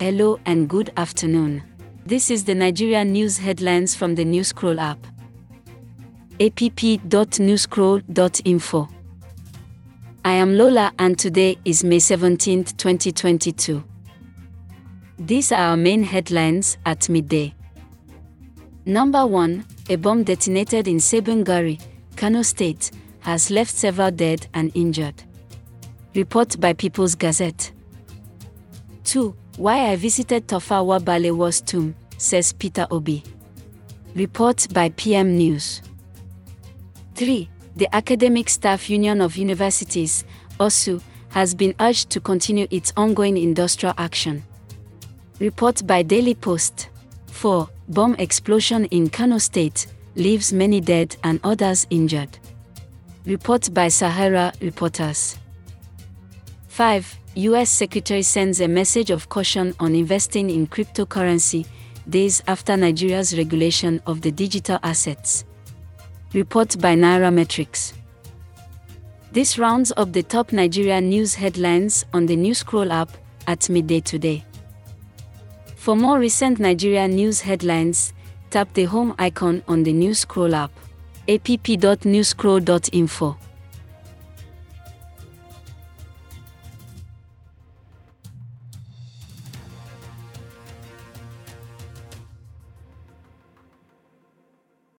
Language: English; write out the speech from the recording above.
Hello and good afternoon. This is the Nigeria news headlines from the Newscroll app. app.newscroll.info. I am Lola and today is May 17, 2022. These are our main headlines at midday. Number 1 A bomb detonated in Sabon Gari, Kano State, has left several dead and injured. Report by People's Gazette. 2. Why I visited Tafawa Balewa's tomb, says Peter Obi. Report by PM News. 3. The Academic Staff Union of Universities, ASUU, has been urged to continue its ongoing industrial action. Report by Daily Post. 4. Bomb explosion in Kano State leaves many dead and others injured. Report by Sahara Reporters. 5. US Secretary sends a message of caution on investing in cryptocurrency days after Nigeria's regulation of the digital assets. Report by Naira Metrics. This rounds up the top Nigeria news headlines on the News Scroll app at midday today. For more recent Nigeria news headlines, tap the home icon on the News Scroll app. app.newscroll.info.